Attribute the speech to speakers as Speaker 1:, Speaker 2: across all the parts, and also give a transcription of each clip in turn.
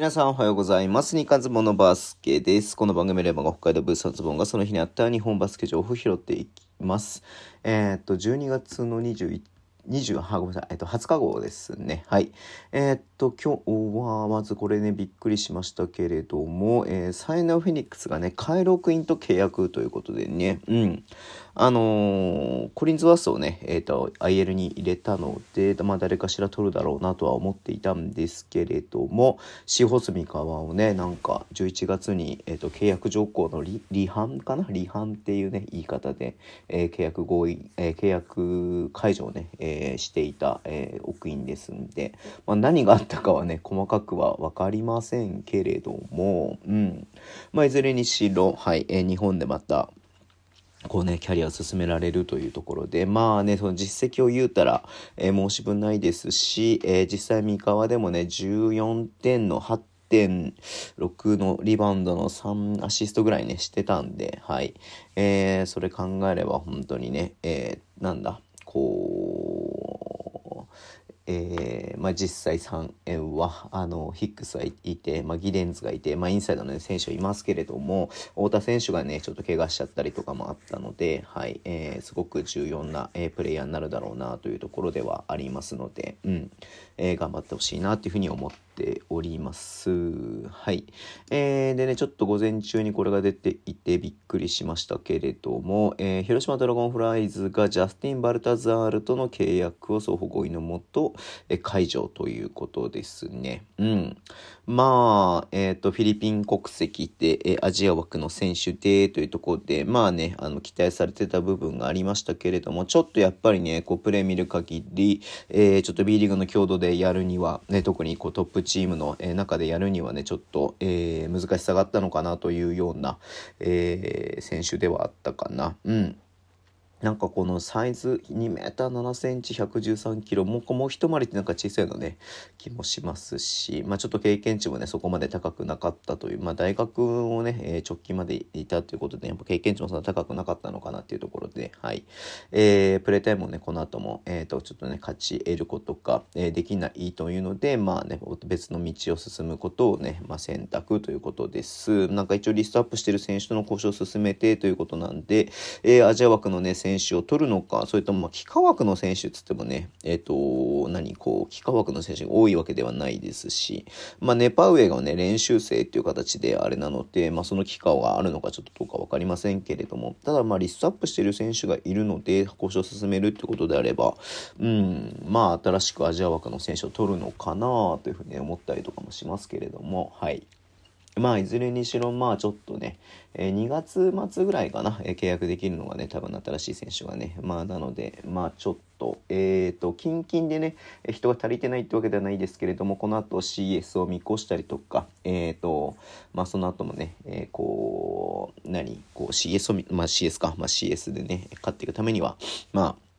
Speaker 1: 皆さんおはようございます。ニカズボのバスケです。この番組レバーが北海道ブースタズボンがその日にあった日本バスケ情報を拾っていきます。えー、っと、12月の21 20、あ、ごめんなさい、えっと、20日号ですね。はい。えー、っと、今日は、まずこれね、びっくりしましたけれども、えー、サイナーフェニックスがね、カイロクインと契約ということでね、うん。あのー、コリンズワースをね、えっ、と、IL に入れたので、まあ、誰かしら取るだろうなとは思っていたんですけれども、シホスミカワをね、なんか、11月に、えっ、と、契約条項の離反かな？離反っていうね、言い方で、え契約合意、え契約解除をね、えー、していた、えー、奥院ですんで、まあ、何があったかはね細かくは分かりませんけれども、うん。まあ、いずれにしろ、はいえー、日本でまたこうね、キャリアを進められるというところで、まあね、その実績を言うたら、えー、申し分ないですし、えー、実際三河でもね、14点の8.6のリバウンドの3アシストぐらいね、してたんで、はい。えー、それ考えれば本当にね、えー、なんだ、こう、えーまあ、実際3円はあのヒックスはいて、まあ、ギレンズがいて、まあ、インサイドの、ね、選手はいますけれども太田選手がねちょっと怪我しちゃったりとかもあったので、はいえー、すごく重要な、えー、プレイヤーになるだろうなというところではありますので、うんえー、頑張ってほしいなというふうに思ってております。はい。えー、でね、ちょっと午前中にこれが出ていてびっくりしましたけれども、えー、広島ドラゴンフライズがジャスティン・バルタザールとの契約を双方合意のもと、えー、解除ということですね。うん。まあ、えっ、ー、と、フィリピン国籍で、えー、アジア枠の選手でというところで、まあね、あの、期待されてた部分がありましたけれども、ちょっとやっぱりね、こう、プレー見る限り、えー、ちょっと B リーグの強度でやるには、ね、特にこうトップチームの、え中でやるにはね、ちょっと、え、難しさがあったのかなというような、え、選手ではあったかな。うん。なんかこのサイズ2 m 7センチ113キロもうもう一回りってなんか小さいのね気もしますし、まあ、ちょっと経験値もねそこまで高くなかったという、まあ、大学をね、えー、直近までいたということでやっぱ経験値もそんな高くなかったのかなっていうところで、はい。えー、プレータイムもねこの後も、えーと、ちょっとね勝ち得ることが、えー、できないというのでまあね別の道を進むことをね、まあ、選択ということです。なんか一応リストアップしてる選手との交渉を進めてということなんで、えー、アジア枠のね選選手を取るのか、それとも、まあ、幾何学の選手っつってもね、えっ、ー、と、何、こう、幾何学の選手が多いわけではないですし、まあ、ネパウエがね、練習生っていう形であれなので、まあ、その期間があるのかちょっとどうかわかりませんけれども、ただ、まあ、リストアップしてる選手がいるので、交渉を進めるってことであれば、うん、まあ、新しくアジア枠の選手を取るのかなというふうに思ったりとかもしますけれども、はい。まあ、いずれにしろ、まあ、ちょっとね、えー、2月末ぐらいかな、えー、契約できるのがね、多分新しい選手がね、まあ、なので、まあ、ちょっと、えっ、ー、と、近々でね、人が足りてないってわけではないですけれども、この後 CS を見越したりとか、えっ、と、まあ、その後もね、えこう、何、こう CS を、まあ、CS か、まあ、CS でね、勝っていくためには、まあ、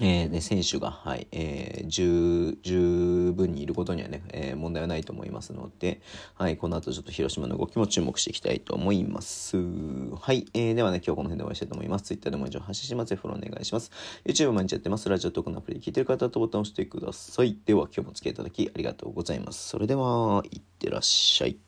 Speaker 1: えー、ね、選手が、はい、えー、十、十分にいることにはね、えー、問題はないと思いますので、はい、この後ちょっと広島の動きも注目していきたいと思います。はい、えー、ではね、今日この辺でお会いしたいと思います。Twitter でも以上発信します。フォローお願いします。YouTube 毎日やってます。ラジオトークのアプリで聞いてる方とボタンを押してください。では、今日もお付き合いいただきありがとうございます。それでは、いってらっしゃい。